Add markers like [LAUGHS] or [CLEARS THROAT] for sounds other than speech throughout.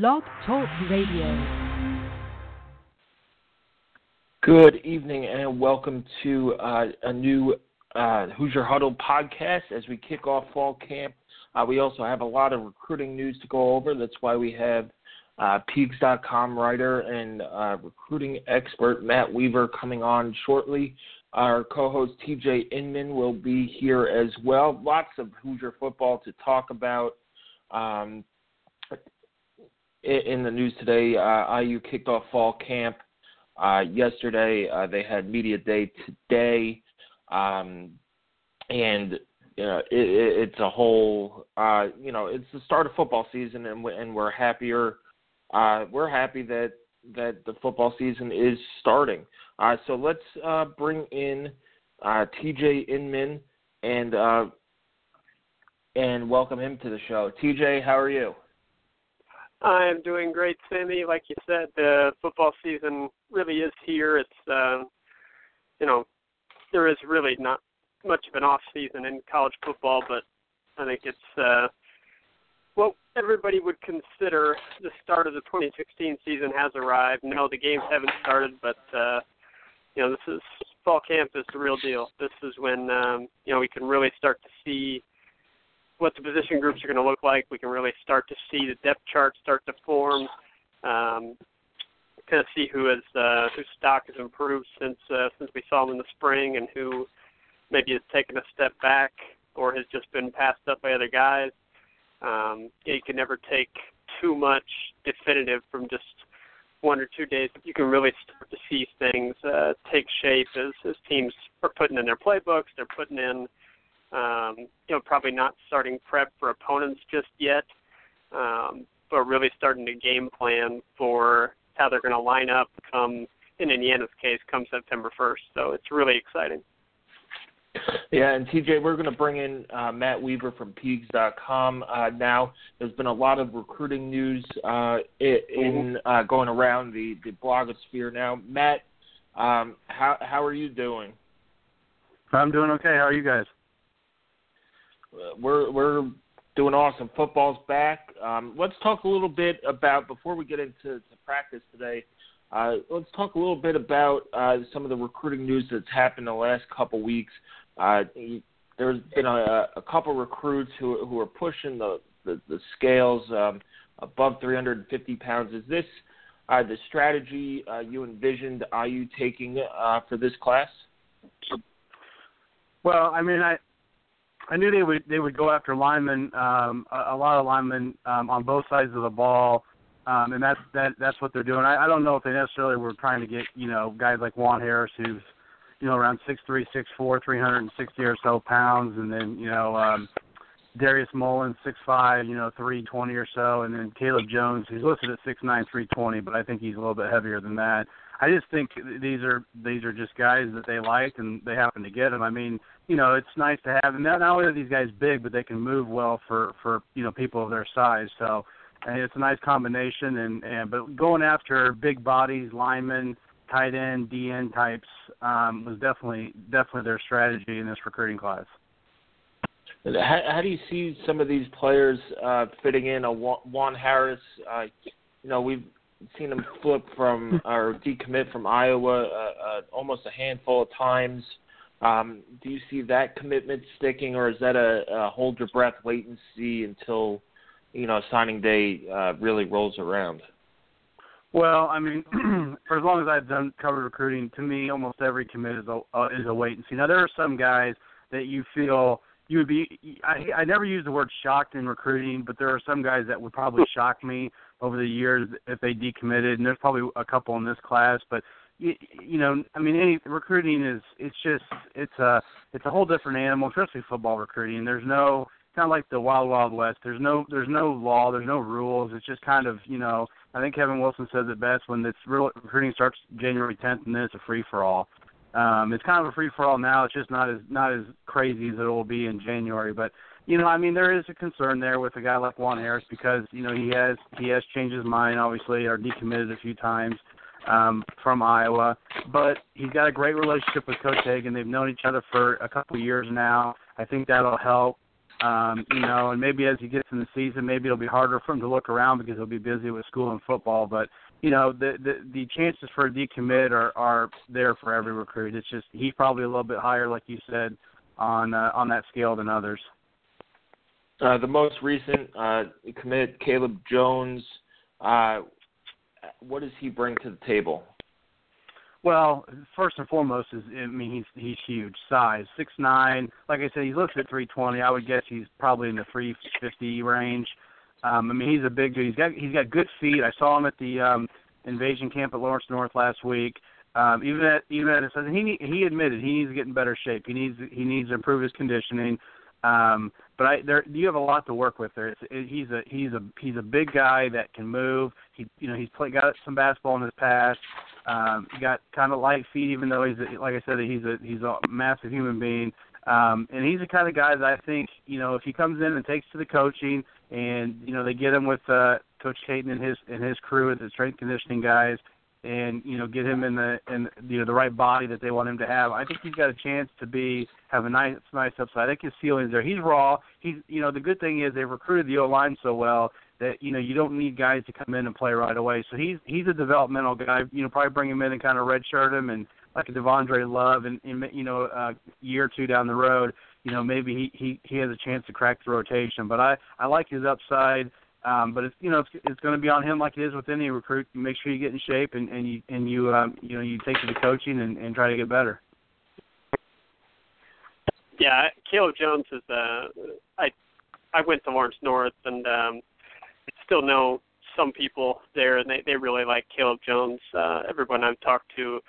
Blog Talk Radio. Good evening and welcome to uh, a new uh, Hoosier Huddle podcast as we kick off fall camp. Uh, we also have a lot of recruiting news to go over. That's why we have uh, Peegs.com writer and uh, recruiting expert Matt Weaver coming on shortly. Our co-host TJ Inman will be here as well. Lots of Hoosier football to talk about. Um, in the news today, uh, IU kicked off fall camp uh, yesterday. Uh, they had media day today, um, and you know, it, it's a whole. Uh, you know, it's the start of football season, and, and we're happier. Uh, we're happy that that the football season is starting. Uh, so let's uh, bring in uh, TJ Inman and uh, and welcome him to the show. TJ, how are you? I am doing great, Sammy. Like you said, the football season really is here. It's uh, you know there is really not much of an off season in college football, but I think it's uh, what everybody would consider the start of the 2016 season has arrived. No, the games haven't started, but uh, you know, this is fall camp is the real deal. This is when um, you know we can really start to see what the position groups are going to look like. We can really start to see the depth chart start to form. Um, kind of see who has uh, whose stock has improved since uh, since we saw them in the spring, and who maybe has taken a step back or has just been passed up by other guys. Um, you can never take too much definitive from just one or two days, you can really start to see things uh, take shape as, as teams are putting in their playbooks. They're putting in, um, you know, probably not starting prep for opponents just yet, um, but really starting to game plan for how they're going to line up come, in Indiana's case, come September 1st. So it's really exciting. Yeah, and TJ, we're going to bring in uh, Matt Weaver from Peegs.com uh, now. There's been a lot of recruiting news uh, in uh, going around the, the blogosphere now. Matt, um, how how are you doing? I'm doing okay. How are you guys? We're we're doing awesome. Football's back. Um, let's talk a little bit about before we get into practice today. Uh, let's talk a little bit about uh, some of the recruiting news that's happened in the last couple weeks. Uh, there's been a, a couple recruits who who are pushing the the, the scales um, above 350 pounds. Is this uh, the strategy uh, you envisioned IU taking uh, for this class? Well, I mean, I I knew they would they would go after linemen, um, a, a lot of linemen um, on both sides of the ball, um, and that's that that's what they're doing. I, I don't know if they necessarily were trying to get you know guys like Juan Harris, who's you know, around six three, six four, three hundred and sixty or so pounds, and then you know, um, Darius Mullins, six five, you know, three twenty or so, and then Caleb Jones, who's listed at six nine, three twenty, but I think he's a little bit heavier than that. I just think these are these are just guys that they like, and they happen to get them. I mean, you know, it's nice to have them. Not only are these guys big, but they can move well for for you know people of their size. So, and it's a nice combination. And and but going after big bodies, linemen, tight end, DN types um, was definitely definitely their strategy in this recruiting class. How, how do you see some of these players uh, fitting in? A Juan Harris, uh, you know, we've seen him flip from or decommit from Iowa uh, uh, almost a handful of times. Um, do you see that commitment sticking, or is that a, a hold your breath, wait and see until you know signing day uh, really rolls around? Well, I mean, [CLEARS THROAT] for as long as I've done covered recruiting, to me, almost every commit is a uh, is a wait and see. Now, there are some guys that you feel you would be. I, I never use the word shocked in recruiting, but there are some guys that would probably [LAUGHS] shock me over the years if they decommitted, and there's probably a couple in this class. But you, you know, I mean, any recruiting is it's just it's a it's a whole different animal, especially football recruiting. There's no kind of like the wild wild west. There's no there's no law, there's no rules. It's just kind of you know I think Kevin Wilson says it best when this real recruiting starts January 10th, and then it's a free for all. Um, it's kind of a free for all now. It's just not as not as crazy as it will be in January. But you know, I mean, there is a concern there with a guy like Juan Harris because you know he has he has changed his mind, obviously, or decommitted a few times um, from Iowa. But he's got a great relationship with Coach Hagen. They've known each other for a couple years now. I think that'll help. Um, you know, and maybe as he gets in the season, maybe it'll be harder for him to look around because he'll be busy with school and football. But you know, the the, the chances for a decommit are are there for every recruit. It's just he's probably a little bit higher, like you said, on uh, on that scale than others. Uh, the most recent uh, commit, Caleb Jones. Uh, what does he bring to the table? Well, first and foremost is I mean he's he's huge size six nine. Like I said, he looks at three twenty. I would guess he's probably in the three fifty range. Um, I mean he's a big dude. He's got he's got good feet. I saw him at the um, invasion camp at Lawrence North last week. Um, even at even at his, he he admitted he needs to get in better shape. He needs he needs to improve his conditioning. Um, but I there you have a lot to work with there. It's, it, he's a he's a he's a big guy that can move. He you know he's played got some basketball in his past. Um, he got kind of light feet, even though he's a, like I said, he's a he's a massive human being. Um, and he's the kind of guy that I think you know if he comes in and takes to the coaching, and you know they get him with uh, Coach Caton and his and his crew with the strength conditioning guys, and you know get him in the in you know the right body that they want him to have. I think he's got a chance to be have a nice nice upside. I think his ceiling's there. He's raw. He's you know the good thing is they've recruited the O line so well that you know you don't need guys to come in and play right away. So he's he's a developmental guy. You know, probably bring him in and kind of redshirt him and like a Devondre Love, and, and you know a year or two down the road, you know maybe he he he has a chance to crack the rotation. But I I like his upside. Um, but it's you know it's, it's going to be on him like it is with any recruit. Make sure you get in shape and, and you and you um, you know you take to the coaching and, and try to get better. Yeah, Caleb Jones is. Uh, I I went to Lawrence North and um, still know some people there, and they they really like Caleb Jones. Uh, everyone I've talked to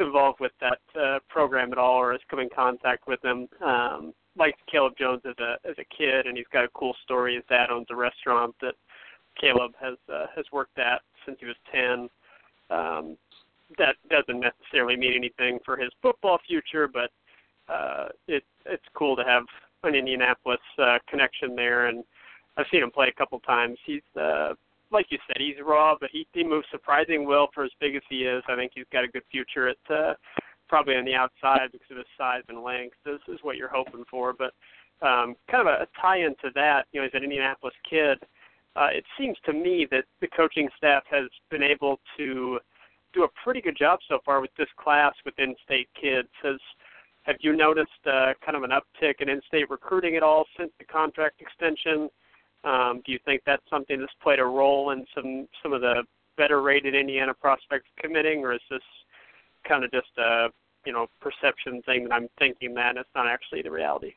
involved with that uh, program at all or has come in contact with them um, liked Caleb Jones as a as a kid, and he's got a cool story. His dad owns a restaurant that Caleb has uh, has worked at since he was ten. Um, that doesn't necessarily mean anything for his football future, but uh, it it's cool to have an Indianapolis uh, connection there, and I've seen him play a couple times. He's uh, like you said, he's raw, but he he moves surprising well for as big as he is. I think he's got a good future at uh, probably on the outside because of his size and length. This is what you're hoping for, but um, kind of a, a tie into that. You know, he's an Indianapolis kid. Uh, it seems to me that the coaching staff has been able to do a pretty good job so far with this class with in-state kids. Has have you noticed uh, kind of an uptick in in-state recruiting at all since the contract extension? Um, do you think that's something that's played a role in some some of the better rated Indiana prospects committing, or is this kind of just a you know perception thing that I'm thinking that it's not actually the reality.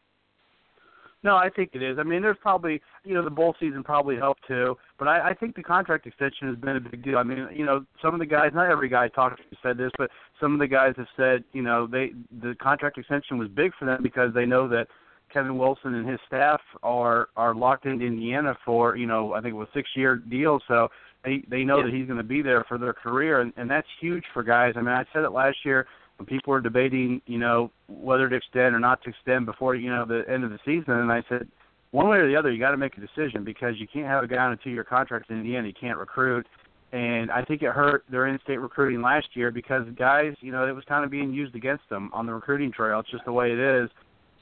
No, I think it is. I mean, there's probably you know the bowl season probably helped too, but I, I think the contract extension has been a big deal. I mean, you know, some of the guys, not every guy talked said this, but some of the guys have said, you know, they the contract extension was big for them because they know that Kevin Wilson and his staff are are locked into Indiana for you know I think it was six year deal, so they they know yeah. that he's going to be there for their career, and, and that's huge for guys. I mean, I said it last year when people were debating, you know, whether to extend or not to extend before you know the end of the season, and I said, one way or the other, you got to make a decision because you can't have a guy on a two-year contract in end. He can't recruit, and I think it hurt their in-state recruiting last year because guys, you know, it was kind of being used against them on the recruiting trail. It's just the way it is,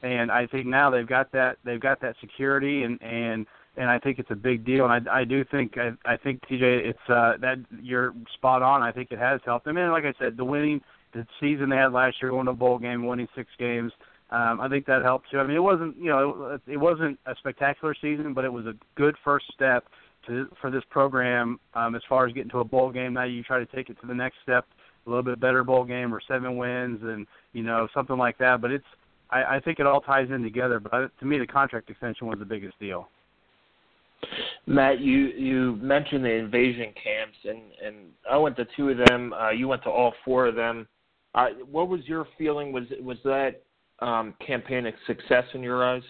and I think now they've got that they've got that security and and and I think it's a big deal. And I, I do think I, I think TJ, it's uh, that you're spot on. I think it has helped. I mean, like I said, the winning the season they had last year, going to a bowl game, winning six games. Um, I think that helped too. I mean, it wasn't you know it, it wasn't a spectacular season, but it was a good first step to for this program um, as far as getting to a bowl game. Now you try to take it to the next step, a little bit better bowl game or seven wins and you know something like that. But it's I, I think it all ties in together. But to me, the contract extension was the biggest deal. Matt, you you mentioned the invasion camps, and and I went to two of them. Uh, you went to all four of them. Uh, what was your feeling? Was was that um, campaign a success in your eyes?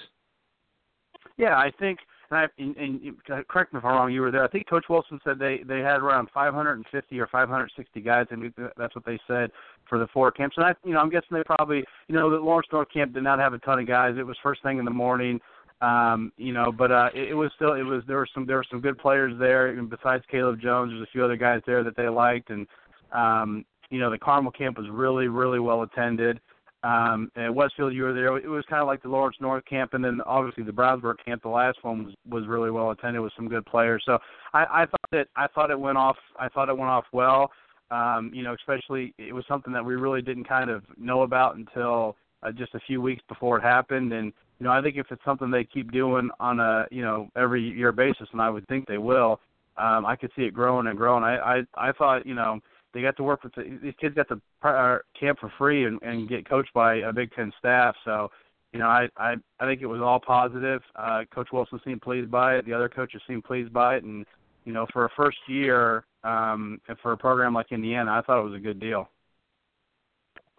Yeah, I think. And, I, and, and correct me if I'm wrong. You were there. I think Coach Wilson said they they had around 550 or 560 guys, and that's what they said for the four camps. And I, you know, I'm guessing they probably, you know, the Lawrence North camp did not have a ton of guys. It was first thing in the morning. Um, you know, but uh, it, it was still it was there were some there were some good players there. And besides Caleb Jones, there's a few other guys there that they liked, and um, you know the Carmel camp was really really well attended. Um, at Westfield, you were there. It was kind of like the Lawrence North camp, and then obviously the Brownsburg camp. The last one was was really well attended with some good players. So I, I thought that I thought it went off. I thought it went off well. Um, you know, especially it was something that we really didn't kind of know about until uh, just a few weeks before it happened. And you know, I think if it's something they keep doing on a you know every year basis, and I would think they will, um, I could see it growing and growing. I I, I thought you know they got to work with the, these kids got to uh, camp for free and, and get coached by a Big Ten staff. So, you know, I I I think it was all positive. Uh, Coach Wilson seemed pleased by it. The other coaches seemed pleased by it, and you know, for a first year um, and for a program like Indiana, I thought it was a good deal.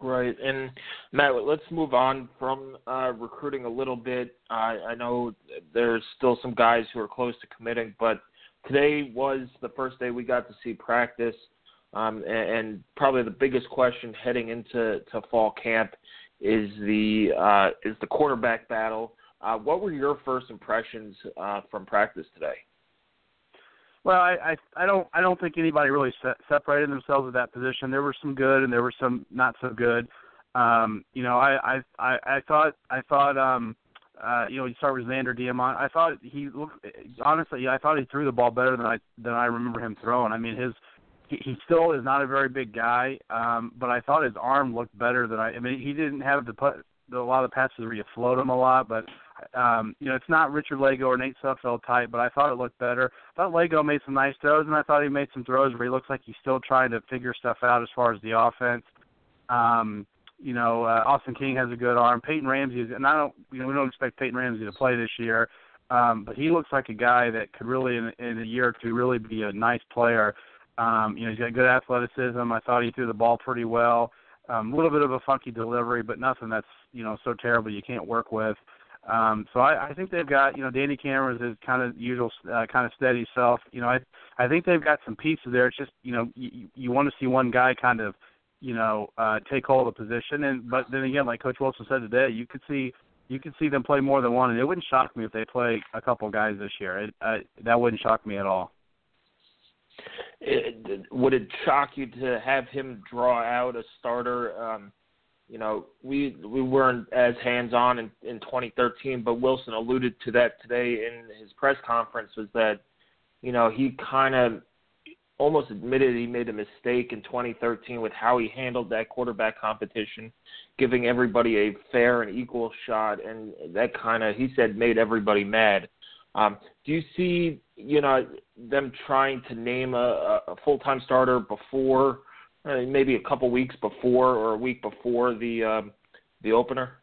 Right, and Matt, let's move on from uh, recruiting a little bit. Uh, I know there's still some guys who are close to committing, but today was the first day we got to see practice. Um, and, and, probably the biggest question heading into to fall camp is the uh, is the quarterback battle. Uh, what were your first impressions uh, from practice today? Well, I, I I don't I don't think anybody really se- separated themselves at that position. There were some good and there were some not so good. Um, you know, I I I, I thought I thought um uh, you know, you start with Zander Diamont. I thought he looked honestly, I thought he threw the ball better than I than I remember him throwing. I mean, his he, still is not a very big guy, um, but I thought his arm looked better than I. I mean, he didn't have the put the, a lot of the passes where you float him a lot, but um, you know, it's not Richard Lagow or Nate Sudfeld type, but I thought it looked better. I thought Lagow made some nice throws, and I thought he made some throws where he looks like he's still trying to figure stuff out as far as the offense. Um, you know, uh, Austin King has a good arm. Peyton Ramsey is, and I don't, you know, we don't expect Peyton Ramsey to play this year, um, but he looks like a guy that could really, in, in a year or two, really be a nice player. Um, you know, he's got good athleticism. I thought he threw the ball pretty well. Um, a little bit of a funky delivery, but nothing that's you know so terrible you can't work with. Um, so I, I think they've got you know Danny Cameron is kind of usual uh, kind of steady self. You know I I think they've got some pieces there. It's just you know you, you want to see one guy kind of you know uh, take hold of the position, and but then again like Coach Wilson said today, you could see you could see them play more than one, and it wouldn't shock me if they play a couple guys this year. It, uh, that wouldn't shock me at all. It, would it shock you to have him draw out a starter? Um, you know, we we weren't as hands on in, in 2013, but Wilson alluded to that today in his press conference. Was that you know he kind of almost admitted he made a mistake in 2013 with how he handled that quarterback competition, giving everybody a fair and equal shot, and that kind of he said made everybody mad. Um, do you see you know them trying to name a, a full time starter before? uh, maybe a couple weeks before or a week before the um, the opener?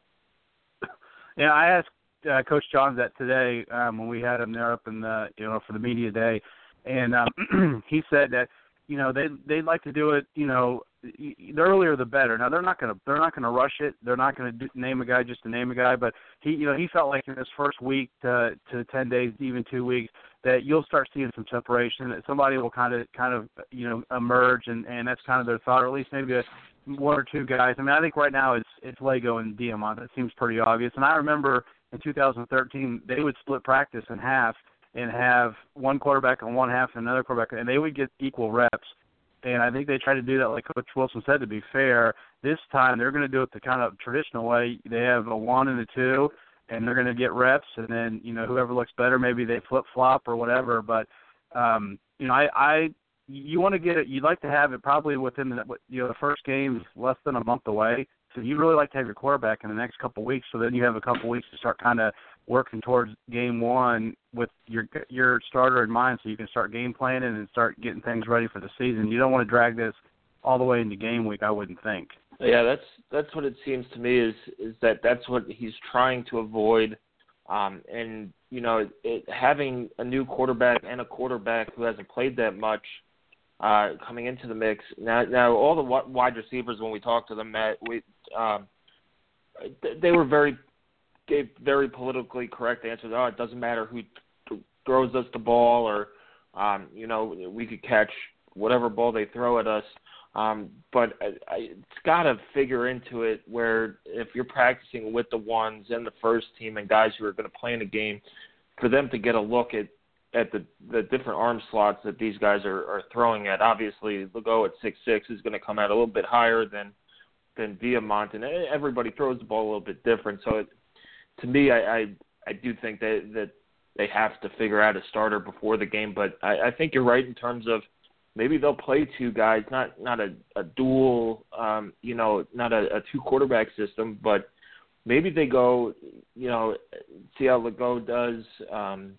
Yeah, I asked uh, Coach Johns that today um, when we had him there up in the you know for the media day, and um, [CLEARS THROAT] he said that you know they they'd like to do it you know the earlier the better. Now they're not to they're not to rush it. They're not to name a guy just to name a guy. But he you know he felt like in his first week to to ten days, even two weeks, that you'll start seeing some separation. That somebody will kind of kind of you know emerge, and and that's kind of their thought, or at least maybe a, one or two guys. I mean, I think right now it's it's Lagow and Diamont. That seems pretty obvious. And I remember in 2013 they would split practice in half and have one quarterback on one half and another quarterback, and they would get equal reps and I think they tried to do that, like Coach Wilson said, to be fair. This time they're going to do it the kind of traditional way. They have a one and a two, and they're going to get reps, and then you know whoever looks better, maybe they flip flop or whatever. But um, you know, I, I you want to get it. You'd like to have it probably within the you know the first game less than a month away. So you really like to have your quarterback in the next couple of weeks. So then you have a couple of weeks to start kind of working towards game one with your your starter in mind, so you can start game planning and start getting things ready for the season. You don't want to drag this all the way into game week. I wouldn't think. Yeah, that's that's what it seems to me is is that that's what he's trying to avoid. Um, and you know, it, having a new quarterback and a quarterback who hasn't played that much uh, coming into the mix. Now, now all the wide receivers when we talked to them, Matt, we um, they were very gave very politically correct answers. Oh, it doesn't matter who throws us the ball, or um, you know, we could catch whatever ball they throw at us. Um, but I, I, it's got to figure into it where if you're practicing with the ones and the first team and guys who are going to play in a game, for them to get a look at at the the different arm slots that these guys are, are throwing at. Obviously, Lagow at six six is going to come out a little bit higher than than Diamont, and everybody throws the ball a little bit different. So, it, to me, I, I I do think that that they have to figure out a starter before the game. But I, I think you're right in terms of maybe they'll play two guys, not not a, a dual, um, you know, not a, a two quarterback system, but maybe they go, you know, see how Lagow does um,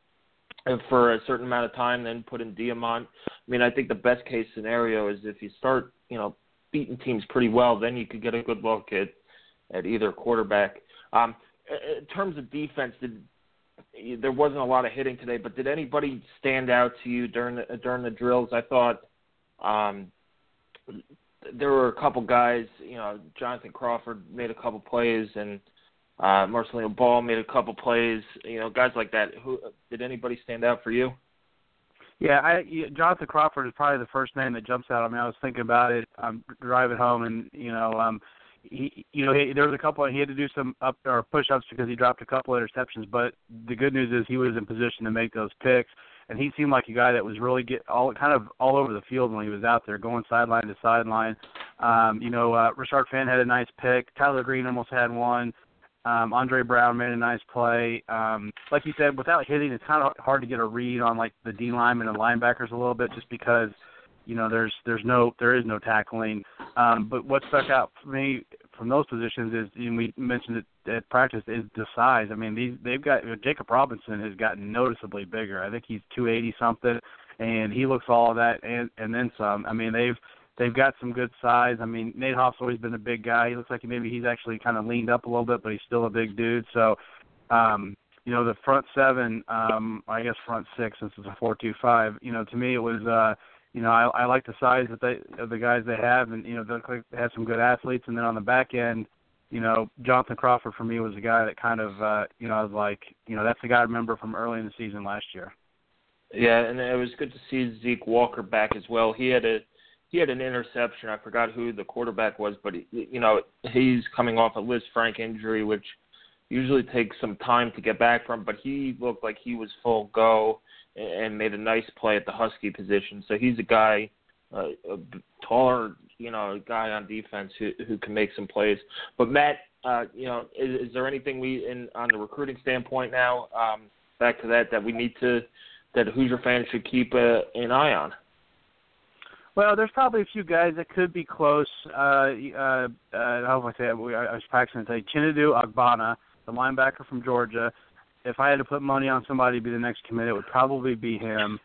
for a certain amount of time, then put in Diamont. I mean, I think the best case scenario is if you start, you know, beating teams pretty well, then you could get a good look at at either quarterback. Um, in terms of defense, did there wasn't a lot of hitting today, but did anybody stand out to you during the, during the drills? I thought um, there were a couple guys. You know, Jonathan Crawford made a couple plays, and uh, Marcelino Ball made a couple plays. You know, guys like that. Who did anybody stand out for you? Yeah, I Jonathan Crawford is probably the first name that jumps out. I mean, I was thinking about it. I'm driving home, and you know, um, he, you know, he, there was a couple. He had to do some up or push-ups because he dropped a couple of interceptions. But the good news is he was in position to make those picks, and he seemed like a guy that was really get all kind of all over the field when he was out there, going sideline to sideline. Um, you know, uh, Rashard Fenn had a nice pick. Tyler Green almost had one. Um, Andre Brown made a nice play. Um, like you said, without hitting, it's kind of hard to get a read on like the D linemen and linebackers a little bit, just because you know there's there's no there is no tackling. Um, but what stuck out for me from those positions is, and we mentioned it at practice, is the size. I mean, these they've got Jacob Robinson has gotten noticeably bigger. I think he's 280 something, and he looks all of that and and then some. I mean, they've they've got some good size. I mean, Nate Hoff always been a big guy. He looks like maybe he's actually kind of leaned up a little bit, but he's still a big dude. So, um, you know, the front seven, um, I guess front six, since it's a four-two-five. You know, to me it was. uh you know, I, I like the size that they of the guys they have, and you know, they look like they have some good athletes. And then on the back end, you know, Jonathan Crawford for me was a guy that kind of, uh, you know, I was like, you know, that's the guy I remember from early in the season last year. Yeah, and it was good to see Zeke Walker back as well. He had a he had an interception. I forgot who the quarterback was, but he, you know, he's coming off a Lisfranc injury, which usually takes some time to get back from. But he looked like he was full go and made a nice play at the Husky position. So he's a guy, uh, a taller, you know, guy on defense who who can make some plays. But Matt, uh, you know, is, is there anything we in on the recruiting standpoint now? Um, back to that that we need to that Hoosier fans should keep uh, an eye on. Well, there's probably a few guys that could be close. Uh, uh, uh, how do I say it? I was practicing to say Chinadu Agbana, the linebacker from Georgia if I had to put money on somebody to be the next commit, it would probably be him.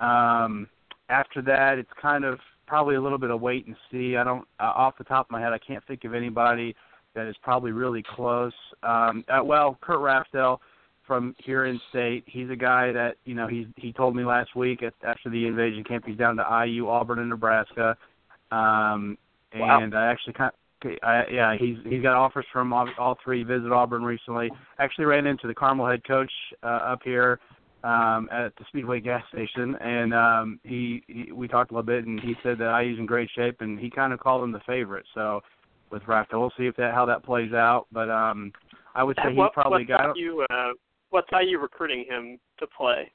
Um, after that, it's kind of probably a little bit of wait and see. I don't, uh, off the top of my head, I can't think of anybody that is probably really close. Um, uh, well, Kurt Rafdell from here in state, he's a guy that you know he he told me last week at, after the invasion camp he's down to IU, Auburn, and Nebraska. Um, wow. and I actually kind I, yeah, he's he's got offers from all, all three. Visit Auburn recently. Actually, ran into the Carmel head coach uh, up here um, at the Speedway gas station, and um, he, he we talked a little bit, and he said that IU's in great shape, and he kind of called him the favorite. So with Rafta, we'll see if that how that plays out. But um, I would say what, probably what's got. You, uh, what's you recruiting him to play?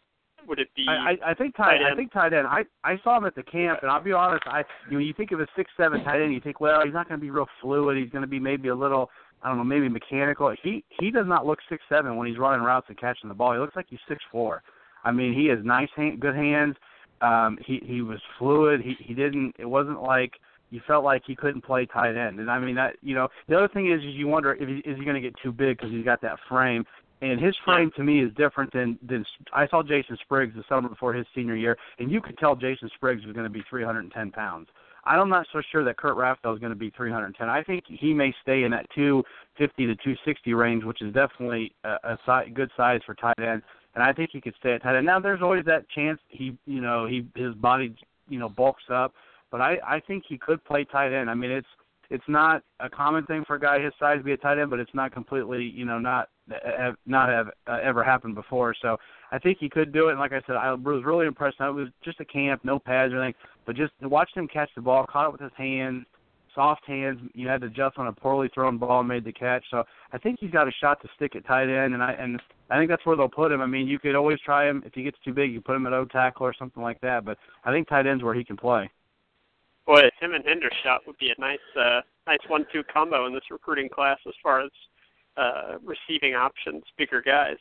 would it be? I, I, I think tight. I think tight end. I I saw him at the camp, and I'll be honest. I you know you think of a six seven tight end, you think, well, he's not going to be real fluid. He's going to be maybe a little, I don't know, maybe mechanical. He he does not look six seven when he's running routes and catching the ball. He looks like he's six four. I mean, he has nice hand, good hands. Um, he he was fluid. He he didn't. It wasn't like you felt like he couldn't play tight end. And I mean that you know the other thing is is you wonder if he, is he going to get too big because he's got that frame and his frame to me is different than than I saw Jason Spriggs the summer before his senior year, and you could tell Jason Spriggs was going to be 310 pounds. I'm not so sure that Kurt Rafdell is going to be 310. I think he may stay in that 250 to 260 range, which is definitely a, a si- good size for tight end. And I think he could stay at tight end. Now, there's always that chance he, you know, he his body, you know, bulks up, but I I think he could play tight end. I mean, it's it's not a common thing for a guy his size to be a tight end, but it's not completely, you know, not not have uh, ever happened before. So I think he could do it. And like I said, I was really impressed. It was just a camp, no pads or anything, but just to watch him catch the ball, caught it with his hands, soft hands. You had to adjust on a poorly thrown ball made the catch. So I think he's got a shot to stick at tight end, and I and I think that's where they'll put him. I mean, you could always try him if he gets too big, you put him at O tackle or something like that. But I think tight end's where he can play. Boy, him and Hendershot would be a nice, uh, nice one-two combo in this recruiting class as far as uh, receiving options, bigger guys.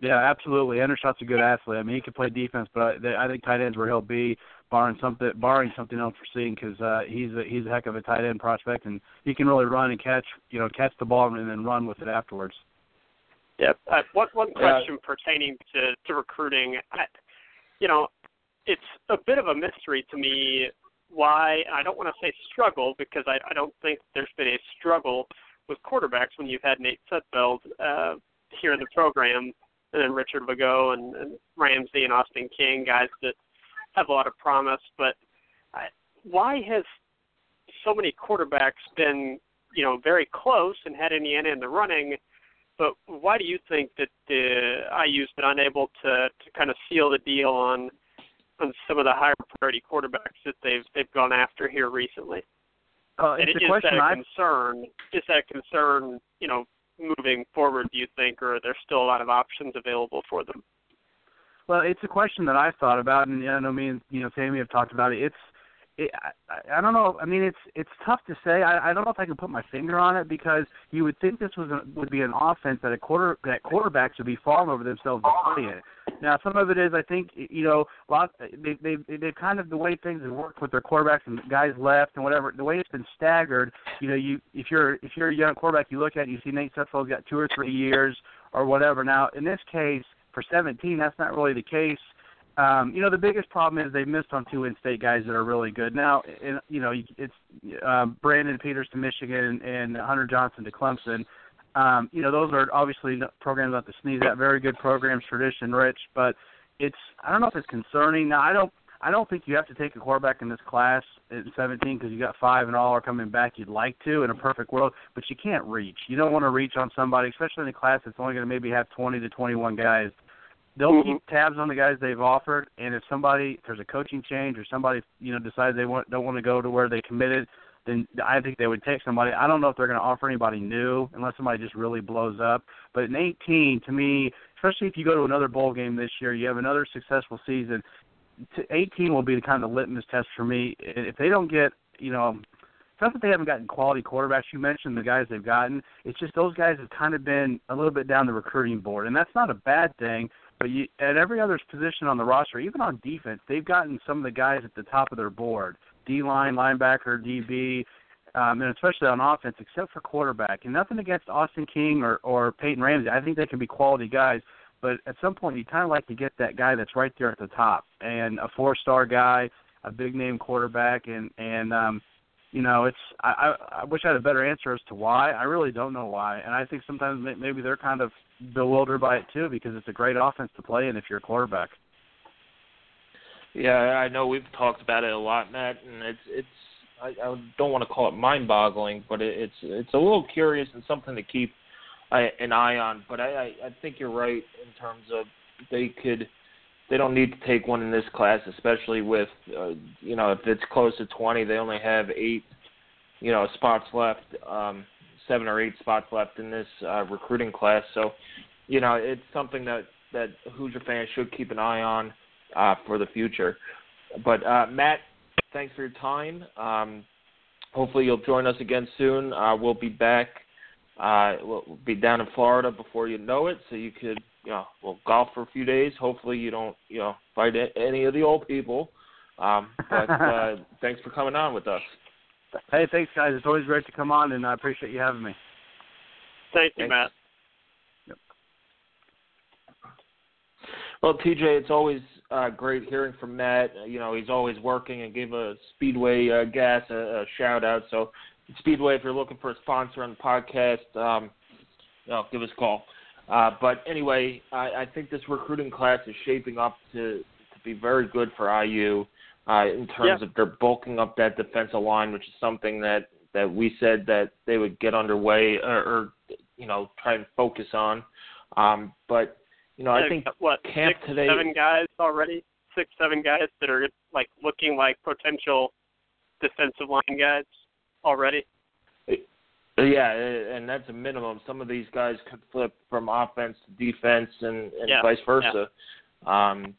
Yeah, absolutely. Hendershot's a good athlete. I mean, he can play defense, but I, I think tight ends where he'll be, barring something, barring something unforeseen, because uh, he's a, he's a heck of a tight end prospect, and he can really run and catch, you know, catch the ball and then run with it afterwards. Yeah. Uh, one one question uh, pertaining to to recruiting, I, you know, it's a bit of a mystery to me why I don't want to say struggle because I, I don't think there's been a struggle with quarterbacks when you've had Nate Sudfeld uh, here in the program, and then Richard Lagow and, and Ramsey and Austin King, guys that have a lot of promise. But I, why has so many quarterbacks been, you know, very close and had Indiana in the running? But why do you think that the IU's been unable to to kind of seal the deal on on some of the higher priority quarterbacks that they've they've gone after here recently? Uh, it's and a is question that a I've- concern? Is that a concern? You know, moving forward, do you think, or are there still a lot of options available for them? Well, it's a question that I've thought about, and I know me and you know Sammy have talked about it. It's, it, I, I don't know. I mean, it's it's tough to say. I, I don't know if I can put my finger on it because you would think this was a, would be an offense that a quarter that quarterbacks would be falling over themselves to play it. Now, some of it is I think you know a lot they they they kind of the way things have worked with their quarterbacks and guys left and whatever the way it's been staggered. You know, you if you're if you're a young quarterback, you look at it, you see Nate Sudfeld's got two or three years or whatever. Now, in this case, for 17, that's not really the case. Um, you know, the biggest problem is they missed on two in-state guys that are really good. Now, in, you know, it's um, Brandon Peters to Michigan and Hunter Johnson to Clemson. Um, you know, those are obviously programs not to sneeze at. Very good programs, tradition rich, but it's I don't know if it's concerning. Now, I don't I don't think you have to take a quarterback in this class at 17 because you got five and all are coming back. You'd like to in a perfect world, but you can't reach. You don't want to reach on somebody, especially in a class that's only going to maybe have 20 to 21 guys. They'll Mhm. keep tabs on the guys they've offered, and if somebody if there's a coaching change or somebody you know decides they want don't want to go to where they committed, then I think they would take somebody. I don't know if they're going to offer anybody new unless somebody just really blows up. But in 18, to me, especially if you go to another bowl game this year, you have another successful season 18 will be the kind of litmus test for me. If they don't get, you know, it's not that they haven't gotten quality quarterbacks. You mentioned the guys they've gotten. It's just those guys have kind of been a little bit down the recruiting board, and that's not a bad thing. But you, at every other position on the roster, even on defense, they've gotten some of the guys at the top of their board: D line, linebacker, DB, um, and especially on offense, except for quarterback. And nothing against Austin King or or Peyton Ramsey. I think they can be quality guys but at some point you kind of like to get that guy that's right there at the top and a four star guy a big name quarterback and and um you know it's I, I i wish i had a better answer as to why i really don't know why and i think sometimes maybe they're kind of bewildered by it too because it's a great offense to play in if you're a quarterback Yeah, I know we've talked about it a lot, Matt, and it's it's I, I don't want to call it mind-boggling, but it, it's it's a little curious and something to keep uh, an eye on. But I, I I think you're right in terms of they could they don't need to take one in this class, especially with uh, you know if it's close to 20, they only have eight you know spots left, um, seven or eight spots left in this uh, recruiting class. So you know it's something that that Hoosier fans should keep an eye on uh, for the future. But uh, Matt, thanks for your time. Um, hopefully you'll join us again soon. Uh, we'll be back. Uh, we'll be down in Florida before you know it, so you could, you know, we'll golf for a few days. Hopefully you don't, you know, fight any of the old people. Um, but [LAUGHS] uh, thanks for coming on with us. hey thanks guys it's always great to come on and i appreciate you having me Thank you, Thanks. Matt. Well, TJ, it's always uh, great hearing from Matt. Uh, You know, he's always working and gave a Speedway uh, Gas a, a shout out. So, Speedway, if you're looking for a sponsor on the podcast, um, you know, give us a call. Uh, but anyway, I, I think this recruiting class is shaping up to to be very good for IU uh, in terms Yeah. of they're bulking up that defensive line, which is something that that we said that they would get underway or, or you know try and focus on. Um, but you know, I think what camp six, today- seven guys already, six, seven guys that are like looking like potential defensive line guys already. Yeah, and that's a minimum. Some of these guys could flip from offense to defense, and, and Yeah, vice versa. Um,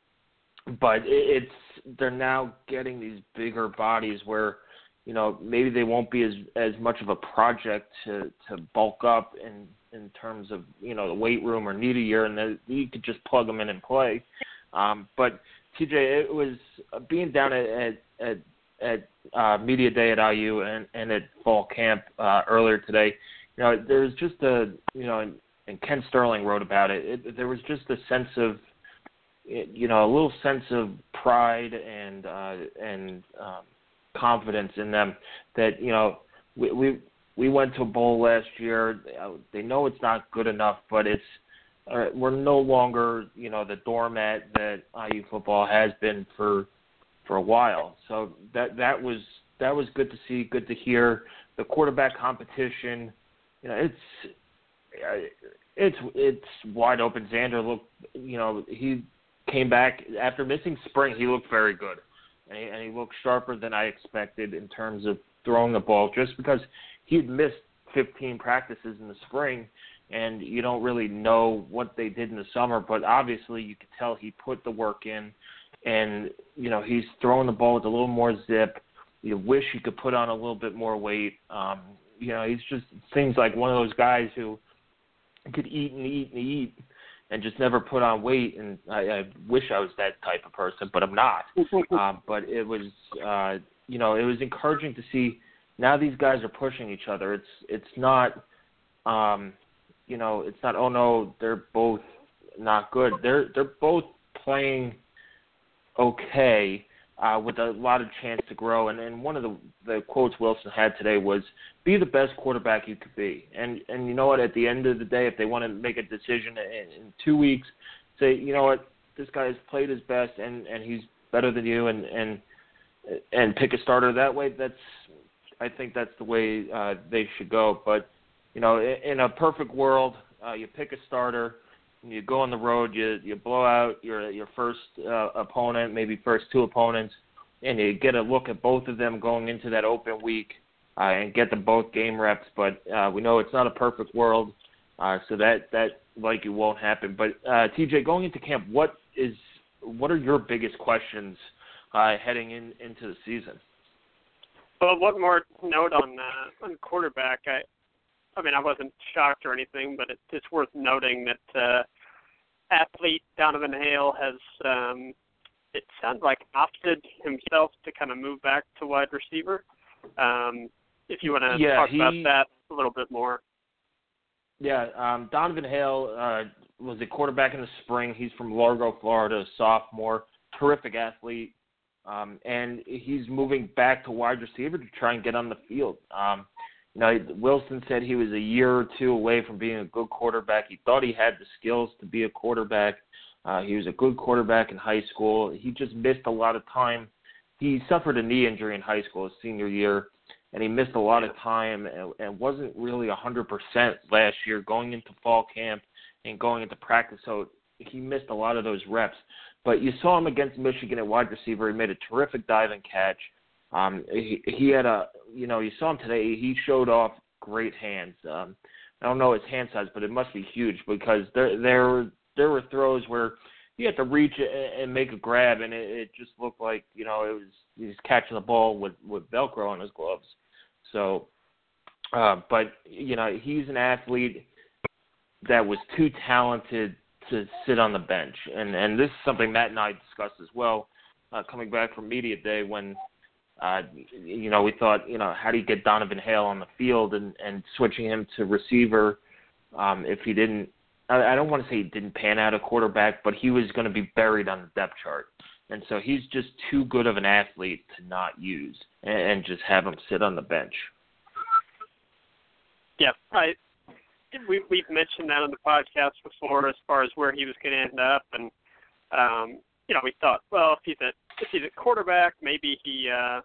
but it's they're now getting these bigger bodies where you know maybe they won't be as as much of a project to to bulk up in in terms of you know the weight room or need a year, and you could just plug them in and play. Um, but TJ, it was uh, being down at at at, at uh, media day at IU and and at fall camp uh, earlier today. You know, there's just a you know, and, and Ken Sterling wrote about it. it. There was just a sense of you know a little sense of pride and uh, and um, confidence in them that you know we we we went to a bowl last year. They know it's not good enough, but it's uh, we're no longer you know the doormat that IU football has been for for a while. So that that was that was good to see, good to hear. The quarterback competition, you know, it's it's it's wide open. Zander looked, you know, he came back after missing spring. He looked very good, and he, and he looked sharper than I expected in terms of throwing the ball. Just because he'd missed 15 practices in the spring, and you don't really know what they did in the summer, but obviously you could tell he put the work in, and you know he's throwing the ball with a little more zip. You wish he could put on a little bit more weight. Um, you know, he's just seems like one of those guys who could eat and eat and eat and just never put on weight. And I, I wish I was that type of person, but I'm not. um, [LAUGHS] but it was, uh, you know, it was encouraging to see. Now these guys are pushing each other. It's it's not, um, you know, it's not. Oh no, they're both not good. They're they're both playing okay uh, with a lot of chance to grow. And, and one of the, the quotes Wilson had today was, "Be the best quarterback you could be." And and you know what? At the end of the day, if they want to make a decision in, in two weeks, say, you know what, this guy has played his best, and and he's better than you, and and and pick a starter that way. That's I think that's the way uh, they should go. But you know, in, in a perfect world, uh, you pick a starter you go on the road, you you blow out your your first uh, opponent, maybe first two opponents, and you get a look at both of them going into that open week uh, and get them both game reps. But uh, we know it's not a perfect world, uh, so that that like it won't happen. But uh, TJ, going into camp, what is what are your biggest questions uh, heading in into the season? Well, one more note on uh, on quarterback. I I mean, I wasn't shocked or anything, but it, it's worth noting that uh, athlete Donovan Hale has, um, it sounds like, opted himself to kind of move back to wide receiver. Um, if you want to yeah, talk he, about that a little bit more. Yeah, um, Donovan Hale uh, was a quarterback in the spring. He's from Largo, Florida, sophomore, terrific athlete, um, and he's moving back to wide receiver to try and get on the field. Um, you know, Wilson said he was a year or two away from being a good quarterback. He thought he had the skills to be a quarterback. Uh, he was a good quarterback in high school. He just missed a lot of time. He suffered a knee injury in high school his senior year, and he missed a lot of time and, and wasn't really a 100% last year going into fall camp and going into practice. So he missed a lot of those reps. But you saw him against Michigan at wide receiver. He made a terrific diving catch. Um, he, he had a, you know, you saw him today. He showed off great hands. Um, I don't know his hand size, but it must be huge because there there there were throws where he had to reach and make a grab, and it, it just looked like you know it was he's catching the ball with with Velcro on his gloves. So, uh, but you know he's an athlete that was too talented to sit on the bench, and and this is something Matt and I discussed as well, uh, coming back from media day when uh, you know, we thought, you know, how do you get Donovan Hale on the field and and switching him to receiver um, if he didn't? I, I don't want to say he didn't pan out a quarterback, but he was going to be buried on the depth chart, and so he's just too good of an athlete to not use and, and just have him sit on the bench. Yeah, I we we've mentioned that on the podcast before as far as where he was going to end up, and um, you know, we thought, well, if he's a if he's a quarterback, maybe he uh,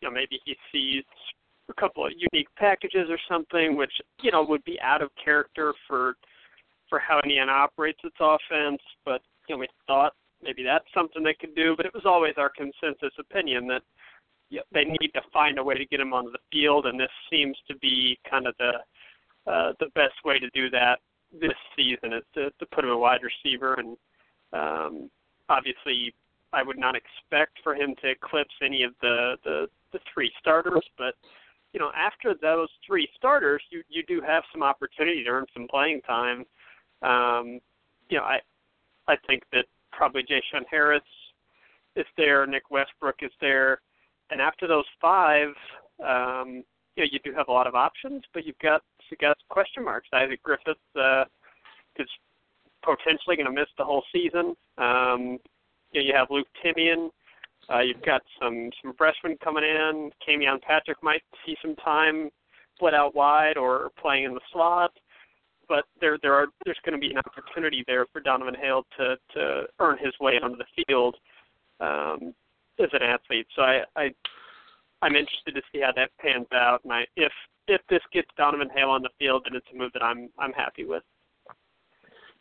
you know, maybe he sees a couple of unique packages or something, which you know would be out of character for for how Indiana operates its offense. But you know, we thought maybe that's something they could do. But it was always our consensus opinion that you know, they need to find a way to get him onto the field, and this seems to be kind of the uh, the best way to do that this season is to, to put him a wide receiver. And um, obviously I would not expect for him to eclipse any of the the the three starters, but you know after those three starters, you you do have some opportunity to earn some playing time. Um, you know, I I think that probably J-Shun Harris is there, Nick Westbrook is there, and after those five, um, you know, you do have a lot of options, but you've got got question marks. Isaac Griffith uh, is potentially going to miss the whole season. Um, you, know, you have Luke Timian. Uh, you've got some some freshmen coming in. Camion Patrick might see some time split out wide or playing in the slot. But there there are there's going to be an opportunity there for Donovan Hale to to earn his way onto the field um, as an athlete. So I, I I'm interested to see how that pans out. And I if if this gets Donovan Hale on the field, then it's a move that I'm I'm happy with.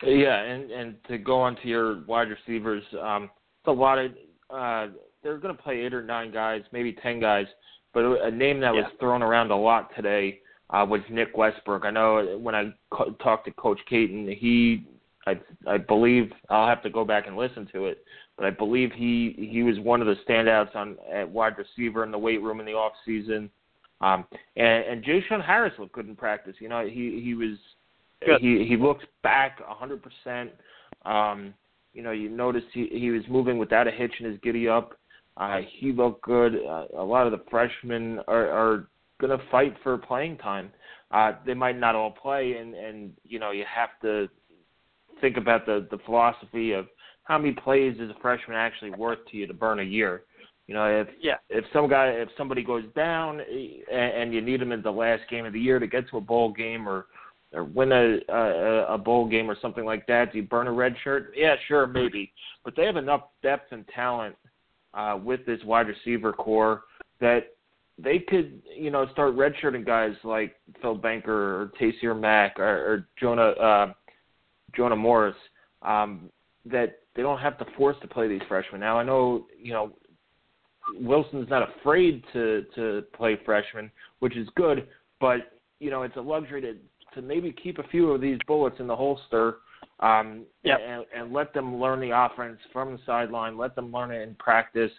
Yeah, and and to go on to your wide receivers, um, it's a lot of uh, they're going to play eight or nine guys, maybe ten guys. But a name that was thrown around a lot today uh, was Nick Westbrook. I know when I co- talked to Coach Caton, he, I, I believe I'll have to go back and listen to it, but I believe he he was one of the standouts on at wide receiver in the weight room in the off season. Um, and, and J-Shun Harris looked good in practice. You know, he he was good. he he looked back a hundred percent. Um, you know, you noticed he he was moving without a hitch in his giddy up. Uh, he looked good. Uh, a lot of the freshmen are, are going to fight for playing time. Uh, they might not all play, and and you know you have to think about the the philosophy of how many plays is a freshman actually worth to you to burn a year. You know, if yeah. if some guy if somebody goes down and, and you need him in the last game of the year to get to a bowl game or or win a, a a bowl game or something like that, do you burn a red shirt? Yeah, sure, maybe. But they have enough depth and talent uh, with this wide receiver core that they could, you know, start redshirting guys like Phil Banker or Taysir Mack or, or Jonah uh, Jonah Morris. Um, that they don't have to force to play these freshmen. Now I know, you know, Wilson's not afraid to to play freshmen, which is good, but you know, it's a luxury to to maybe keep a few of these bullets in the holster um, yep. and, and let them learn the offense from the sideline. Let them learn it in practice.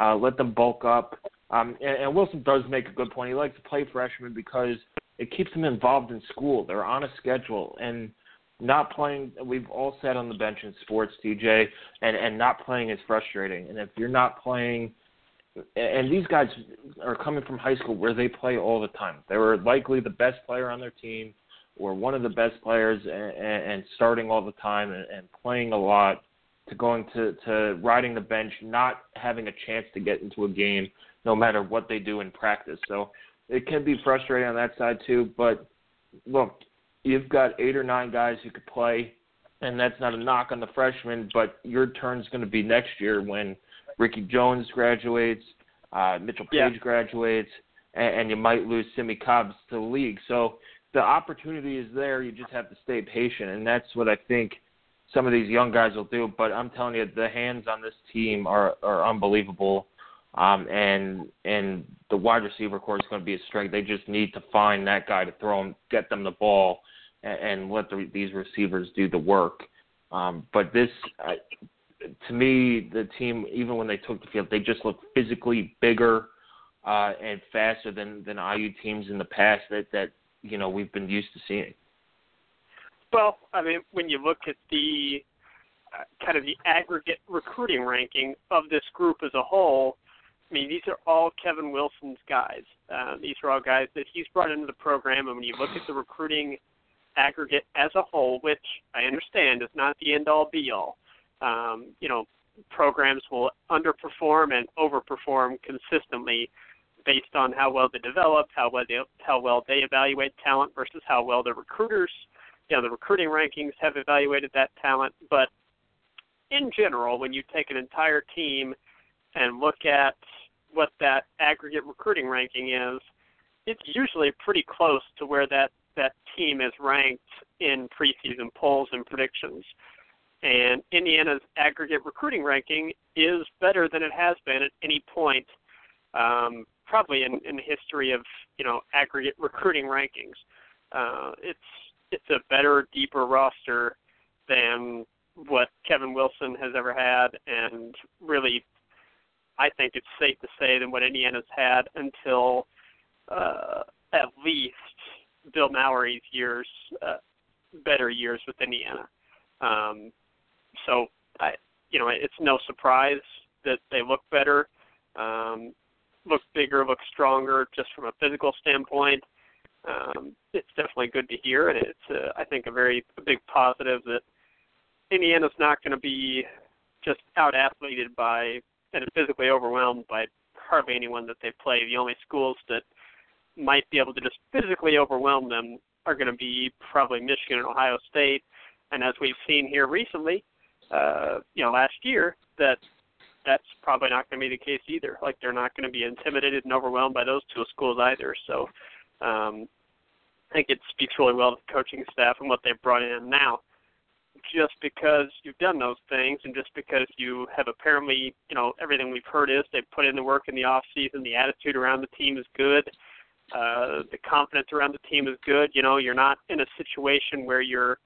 Uh, let them bulk up. Um, and, and Wilson does make a good point. He likes to play freshmen because it keeps them involved in school. They're on a schedule, and not playing. We've all sat on the bench in sports, TJ, and and not playing is frustrating. And if you're not playing, and these guys are coming from high school where they play all the time. They were likely the best player on their team or one of the best players and, and starting all the time and, and playing a lot to going to, to riding the bench, not having a chance to get into a game no matter what they do in practice. So it can be frustrating on that side too. But look, you've got eight or nine guys who could play, and that's not a knock on the freshmen, but your turn's going to be next year when Ricky Jones graduates, uh, Mitchell Paige yeah. graduates, and, and you might lose Simmie Cobbs to the league. So the opportunity is there. You just have to stay patient, and that's what I think some of these young guys will do. But I'm telling you, the hands on this team are are unbelievable, um, and and the wide receiver core is going to be a strength. They just need to find that guy to throw them, get them the ball, and, and let the, these receivers do the work. Um, but this, uh, to me, the team, even when they took the field, they just looked physically bigger uh, and faster than than IU teams in the past that that you know we've been used to seeing. Well, I mean, when you look at the uh, kind of the aggregate recruiting ranking of this group as a whole, I mean, these are all Kevin Wilson's guys. Uh, these are all guys that he's brought into the program, and when you look at the recruiting aggregate as a whole, which I understand is not the end all be all, um, you know, programs will underperform and overperform consistently based on how well they develop, how well they how well they evaluate talent versus how well the recruiters, you know, the recruiting rankings have evaluated that talent. But in general, when you take an entire team and look at what that aggregate recruiting ranking is, it's usually pretty close to where that that team is ranked in preseason polls and predictions. And Indiana's aggregate recruiting ranking is better than it has been at any point um, probably in, in the history of you know aggregate [LAUGHS] recruiting rankings. Uh, it's it's a better, deeper roster than what Kevin Wilson has ever had, and really I think it's safe to say, than what Indiana's had until uh, at least Bill Mallory's years, uh, better years with Indiana. Um, so I, you know, it's no surprise that they look better, um, look bigger, look stronger, just from a physical standpoint. Um, it's definitely good to hear, and it's uh, I think a very a big positive that Indiana's not going to be just out athleted by and physically overwhelmed by hardly anyone that they play. The only schools that might be able to just physically overwhelm them are going to be probably Michigan and Ohio State. And as we've seen here recently, uh, you know, last year, that that's probably not going to be the case either. Like they're not going to be intimidated and overwhelmed by those two schools either. So um, I think it speaks really well to the coaching staff and what they've brought in now. Just because you've done those things, and just because you have apparently, you know, everything we've heard is they've put in the work in the off season, the attitude around the team is good, uh, the confidence around the team is good. You know, you're not in a situation where you're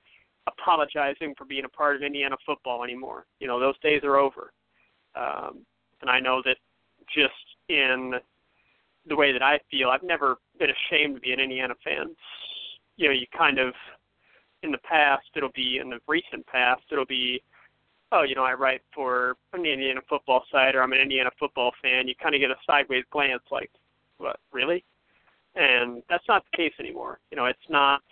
apologizing for being a part of Indiana football anymore. You know, those days are over. Um, and I know that just in the way that I feel, I've never been ashamed to be an Indiana fan. You know, you kind of in the past, it'll be in the recent past, it'll be, oh, you know, I write for an Indiana football site or I'm an Indiana football fan. You kind of get a sideways glance, like, what, really? And that's not the case anymore. You know, it's not.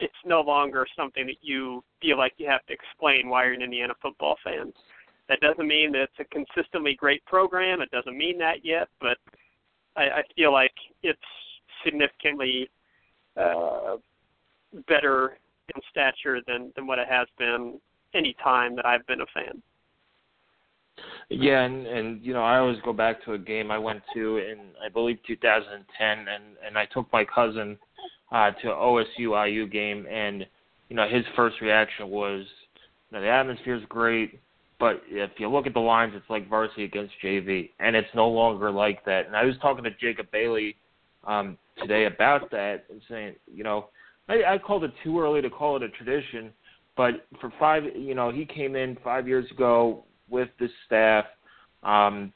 It's no longer something that you feel like you have to explain why you're an Indiana football fan. That doesn't mean that it's a consistently great program. It doesn't mean that yet, but I, I feel like it's significantly uh, better in stature than than what it has been any time that I've been a fan. Yeah, and and you know I always go back to a game I went to in I believe 2010, and and I took my cousin uh, to OSU IU game, and you know his first reaction was, you know, the atmosphere is great, but if you look at the lines, it's like varsity against JV, and it's no longer like that. And I was talking to Jacob Bailey um, today about that and saying, you know, I, I called it too early to call it a tradition, but for five, you know, he came in five years ago with the staff, um,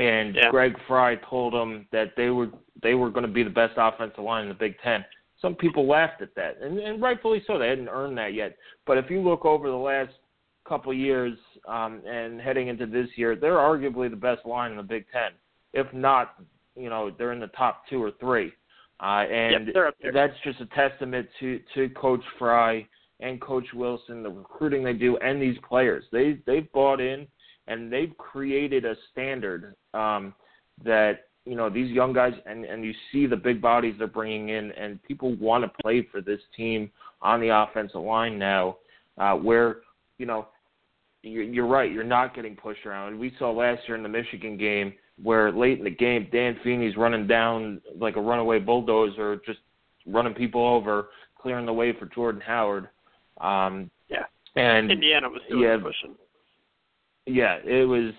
and yeah. Greg Frey told them that they were they were going to be the best offensive line in the Big Ten. Some people laughed at that, and, and rightfully so. They hadn't earned that yet. But if you look over the last couple years um, and heading into this year, they're arguably the best line in the Big Ten. If not, you know, they're in the top two or three. Uh, and yep, that's just a testament to to Coach Frey and Coach Wilson, the recruiting they do, and these players. They they've bought in and they've created a standard um, that you know these young guys and and you see the big bodies they're bringing in, and people want to play for this team on the offensive line now, uh, where you know you're, you're right, you're not getting pushed around. We saw last year in the Michigan game where late in the game Dan Feeney's running down like a runaway bulldozer, just running people over, clearing the way for Jordan Howard. Um, yeah. And Indiana was doing yeah, pushing. Yeah, it was,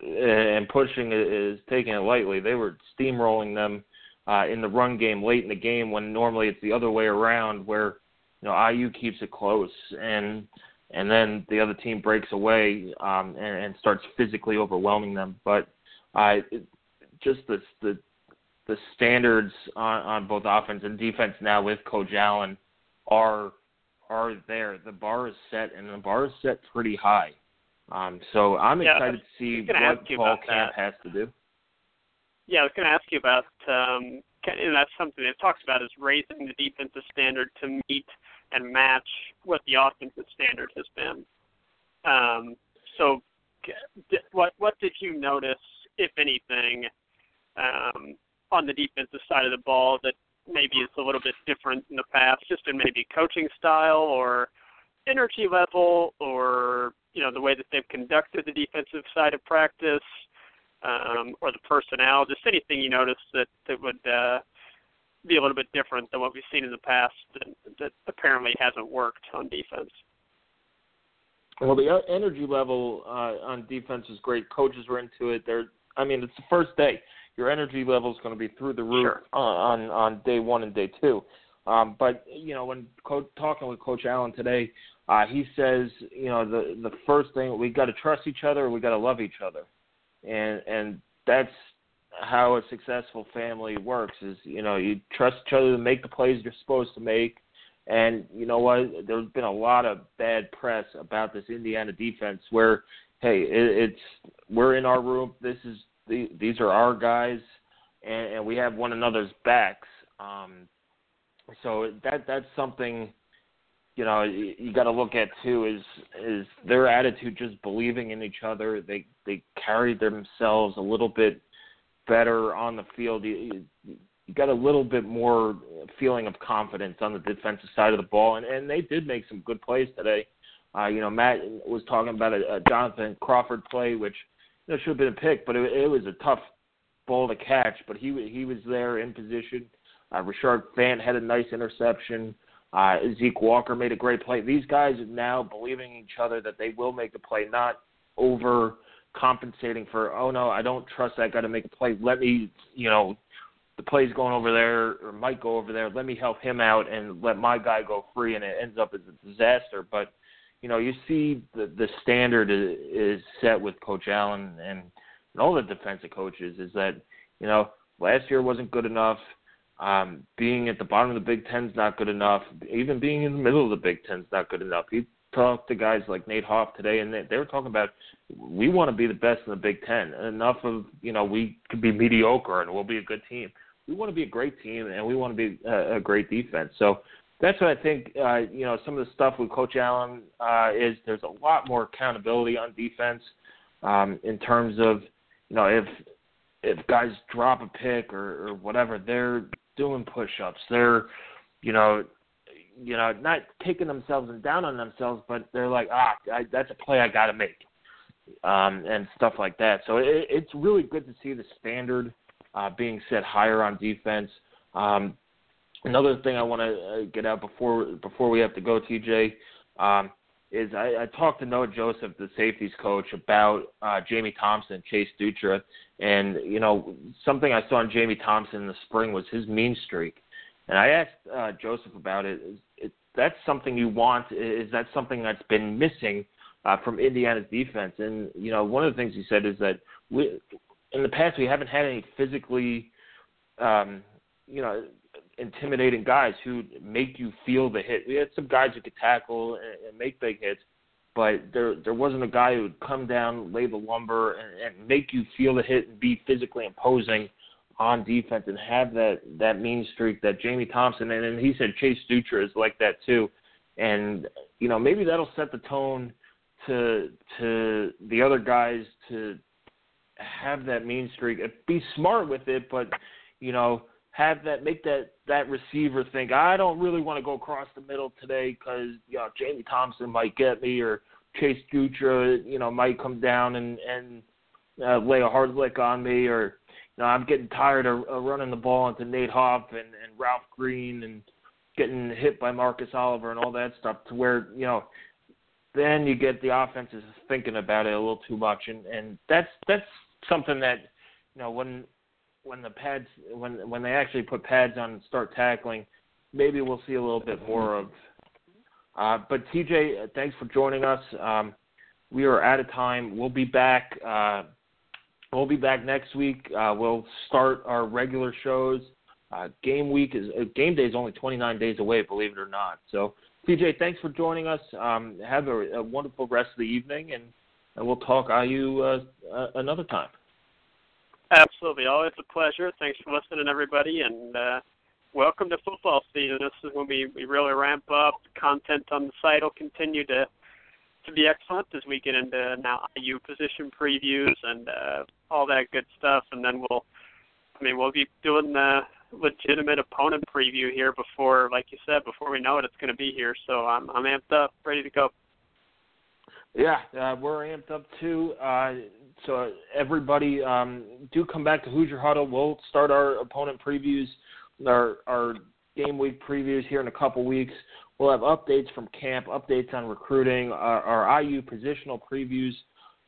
and pushing is taking it lightly. They were steamrolling them uh, in the run game late in the game when normally it's the other way around, where you know IU keeps it close and and then the other team breaks away um, and, and starts physically overwhelming them. But uh, just the the the standards on, on both offense and defense now with Coach Allen are are there. The bar is set, and the bar is set pretty high. Um, so I'm yeah, excited to see what fall camp that. has to do. Yeah, I was going to ask you about, um, and that's something it talks about is raising the defensive standard to meet and match what the offensive standard has been. Um, so, what what did you notice, if anything, um, on the defensive side of the ball that maybe is a little bit different in the past, just in maybe coaching style or energy level, or you know the way that they've conducted the defensive side of practice, um, or the personnel, just anything you noticed that that would uh, be a little bit different than what we've seen in the past that, that apparently hasn't worked on defense. Well, the energy level uh, on defense is great. Coaches were into it. They're, I mean, it's the first day. Your energy level is going to be through the roof sure. on, on on day one and day two. Um, but you know, when co- talking with Coach Allen today, uh, he says, you know, the the first thing we got to trust each other, we got to love each other. and and that's how a successful family works. Is you know you trust each other to make the plays you're supposed to make, and you know what? There's been a lot of bad press about this Indiana defense where, hey, it, it's we're in our room. This is the, these are our guys, and, and we have one another's backs. Um, so that that's something you know you, got to look at too is is their attitude just believing in each other. They they carry themselves a little bit better on the field. You, you got a little bit more feeling of confidence on the defensive side of the ball and and they did make some good plays today. Uh you know Matt was talking about a, a Jonathan Crawford play which you know, should have been a pick but it, it was a tough ball to catch but he he was there in position. Uh, Rashard Fant had a nice interception. Uh, Zeke Walker made a great play. These guys are now believing each other that they will make the play, not over compensating for, oh no, I don't trust that guy to make a play. Let me, you know, the play's going over there or might go over there. Let me help him out and let my guy go free, and it ends up as a disaster. But you know, you see the the standard is, is set with Coach Allen and, and all the defensive coaches is that you know last year wasn't good enough. Um, being at the bottom of the Big Ten is not good enough. Even being in the middle of the Big Ten is not good enough. You talk to guys like Nate Hoff today, and they, they were talking about we want to be the best in the Big Ten. Enough of you know we could be mediocre and we'll be a good team. We want to be a great team, and we want to be a, a great defense. So that's what I think. Uh, you know, some of the stuff with Coach Allen uh, is there's a lot more accountability on defense um, in terms of you know if if guys drop a pick or, or whatever, they're doing push-ups. They're, you know, you know, not taking themselves and down on themselves, but they're like, ah, I, that's a play I got to make, um, and stuff like that. So it, it's really good to see the standard uh, being set higher on defense. Um, another thing I want to uh, get out before before we have to go, TJ, um, is I, I talked to Noah Joseph, the safeties coach, about uh, Jamie Thompson, Chase Dutra, and you know something I saw in Jamie Thompson in the spring was his mean streak, and I asked uh, Joseph about it. Is, it that's something you want? Is that something that's been missing uh, from Indiana's defense? And you know one of the things he said is that we in the past we haven't had any physically, um, you know, intimidating guys who make you feel the hit. We had some guys who could tackle and, and make big hits, but there there wasn't a guy who would come down, lay the lumber, and, and make you feel the hit and be physically imposing on defense and have that that mean streak that Jamie Thompson and, and he said Chase Dutra is like that too, and you know maybe that'll set the tone to to the other guys to have that mean streak. Be smart with it, but you know have that make that that receiver think I don't really want to go across the middle today because you know Jamie Thompson might get me or Chase Dutra you know might come down and and uh, lay a hard lick on me or you know I'm getting tired of, of running the ball into Nate Hoff and and Ralph Green and getting hit by Marcus Oliver and all that stuff to where you know then you get the offenses thinking about it a little too much and and that's that's something that you know when when the pads when when they actually put pads on and start tackling, maybe we'll see a little bit more of. Uh, but TJ, thanks for joining us. Um, we are out of time. We'll be back. Uh, we'll be back next week. Uh, we'll start our regular shows. Uh, game week is uh, game day is only 29 days away, believe it or not. So, TJ, thanks for joining us. Um, have a, a, wonderful rest of the evening, and, and we'll talk IU uh, another time. Absolutely. Always a pleasure. Thanks for listening, everybody, and uh, welcome to football season. This is when we, we really ramp up. Content on the site will continue to to be excellent as we get into now IU position previews and uh, all that good stuff. And then we'll, I mean, we'll be doing the legitimate opponent preview here before, like you said, before we know it, it's going to be here. So I'm I'm amped up, ready to go. Yeah, uh, we're amped up too. Uh, so everybody, um, do come back to Hoosier Huddle. We'll start our opponent previews, our our game week previews here in a couple weeks. We'll have updates from camp, updates on recruiting. Our, our IU positional previews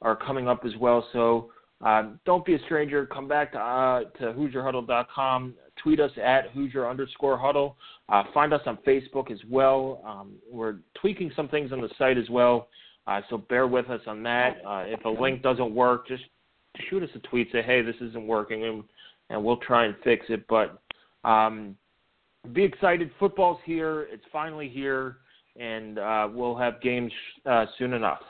are coming up as well. So uh, don't be a stranger. Come back to uh, to HoosierHuddle.com. Tweet us at Hoosier underscore Huddle. Uh, find us on Facebook as well. Um, we're tweaking some things on the site as well. Uh, so bear with us on that. Uh, if a link doesn't work, just shoot us a tweet, say, hey, this isn't working, and and we'll try and fix it. But um, be excited. Football's here. It's finally here, and uh, we'll have games uh, soon enough.